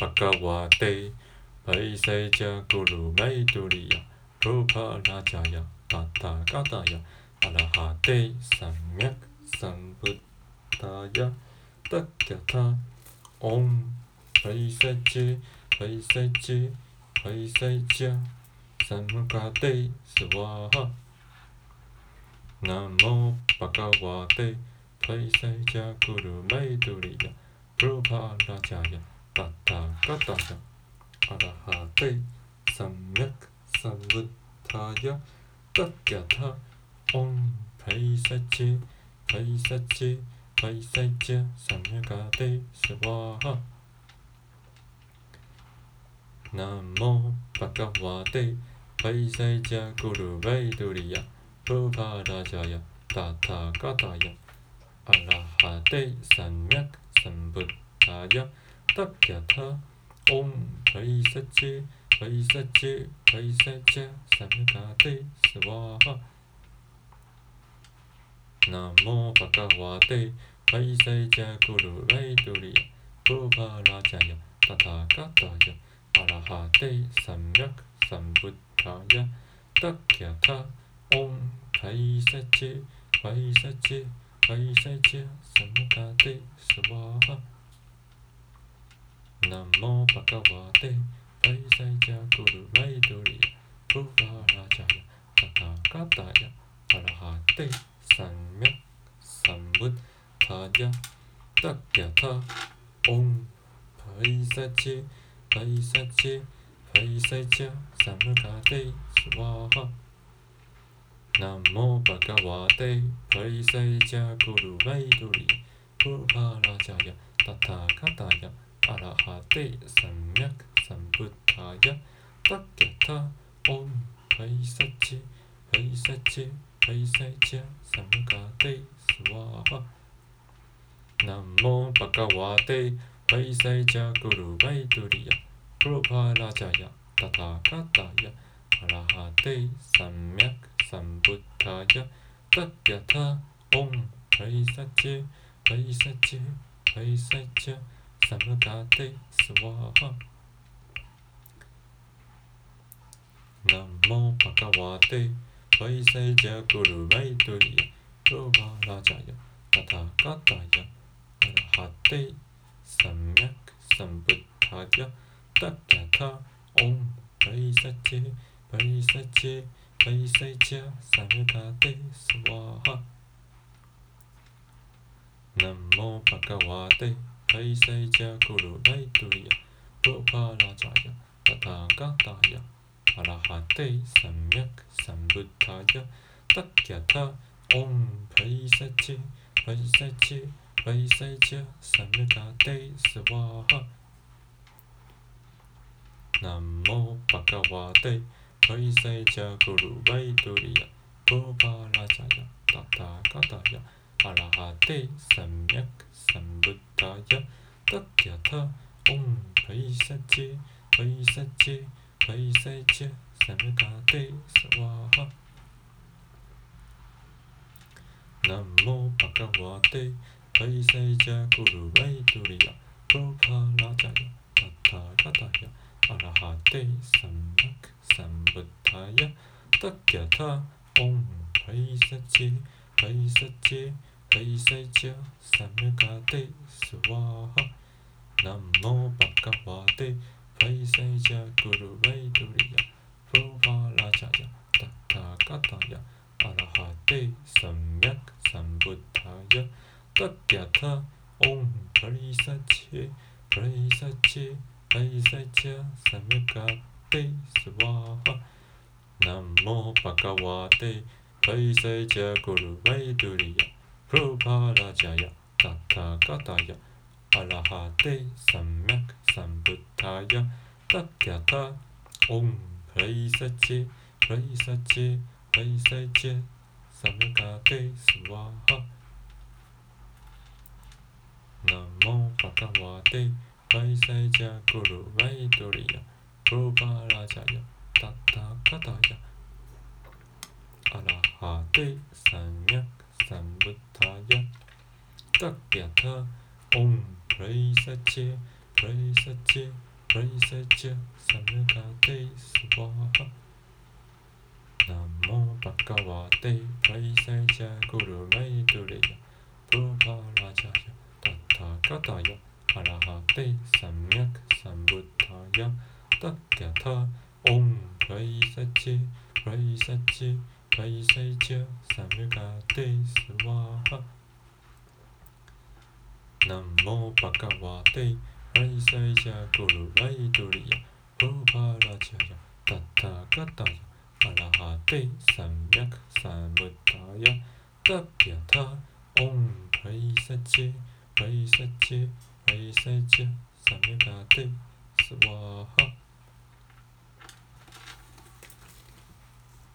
バカワテパイセイジャグルメイドリヤプロパラジャヤタタガタヤアラハテサンミャクサンブッタヤタキャタオンパイセチパイセチパイセチャサムカテスワハナモバカワテパイセイジャグルメイドリヤプロパラジャヤタタガタヤアラハテサン。ミャクサンブッタヤタキャタ。オンパイセチパイセチパイセチサムカテスワハ。ナモバカワテパイセチャグルベイドリヤプロパラジャヤタタガタヤアラハテサンミャクサンブッタヤタッキャタオンパイセチパイセチパイセチサムカテスワハナモバカワテパイセチャグルベイドリヤプロパラジャヤタタガタヤアラハテサミャクサンブッタヤタッキャタオンパイセチパイセナモバカワテパイセチャグルベイドリヤプロパラジャヤタタガタヤアラハテサンミャクサンブッタヤタッキャタオンパイセチパイセチパイセチサムカテスワハナモバカワテパイセチャグルベイドリヤプロパラジャヤタタガタヤ アラハテサンミャクサンブッタヤタッキャタオンパイセチパイセチパイセチサムカテスワハナモバカワテパイセチャグルベイドリヤプロパラジャヤタタガタヤアラハテサンミャクサンブッタヤタッキャタオンパイセチパイセチパイセチ サムカテスワハナモバカワテパイセチャグルベイドリヤプロパラジャヤタタガタヤアラハテサンミャクサンブッタヤタキャタオンパイセチパイセチパイセチャサムカテスワハナモバカワテパイセチャグルベイドリヤプロパラジャヤタタガタヤアラハテサンミャクサンブッタヤタッキャタオンパイセチパイセチパイセチサムカテスワハナモバカワテパイセチャグルベイドリヤプロパラジャヤタタガタヤ 아라하데 삼약 삼부다야 떡야타 옴 바이사치 바이사치 바이사치 삼다데 사와하 남모 바카와데 바이사이자 구루바이두리야 프로파라자야 타타가다야 아라하데 삼약 삼부다야 떡야타 옴 바이사치 パイセチサムカテスワハナモバカワテパイセチャグルベイドリヤプロパラジャヤタタガタヤアラハテサンミャクサンブッタヤタッキャタオンパイセチパイセチパイセチサムカテスワハナモバカワテ パイセチャグルベイドリヤプロパラジャヤタタガタヤアラハテサンミャクサンブッタヤタキャタオンパイセチパイセチパイセチサムカテスワハナモバカワテパイセチャグルベイドリヤプロパラジャヤタタガタヤ阿那哈帝三藐三菩提呀，达雅他唵普雷萨切普雷萨切普雷萨切三藐他帝斯瓦哈。南无バカワテイプレイサイジャグルメイドレヤプロパラジャヤタタカタヤアラハテイ三脈三ブタヤ praisace, praisace. 사이사이지야 삼일가데이스와하 남모 바카와데이 사이사이지야 구루라이도리야 호바라지야 따타가타야 아라하데이 삼약 사무타야 따비야타 옹 사이사지 사이사지 사이사지 삼일가데이스와하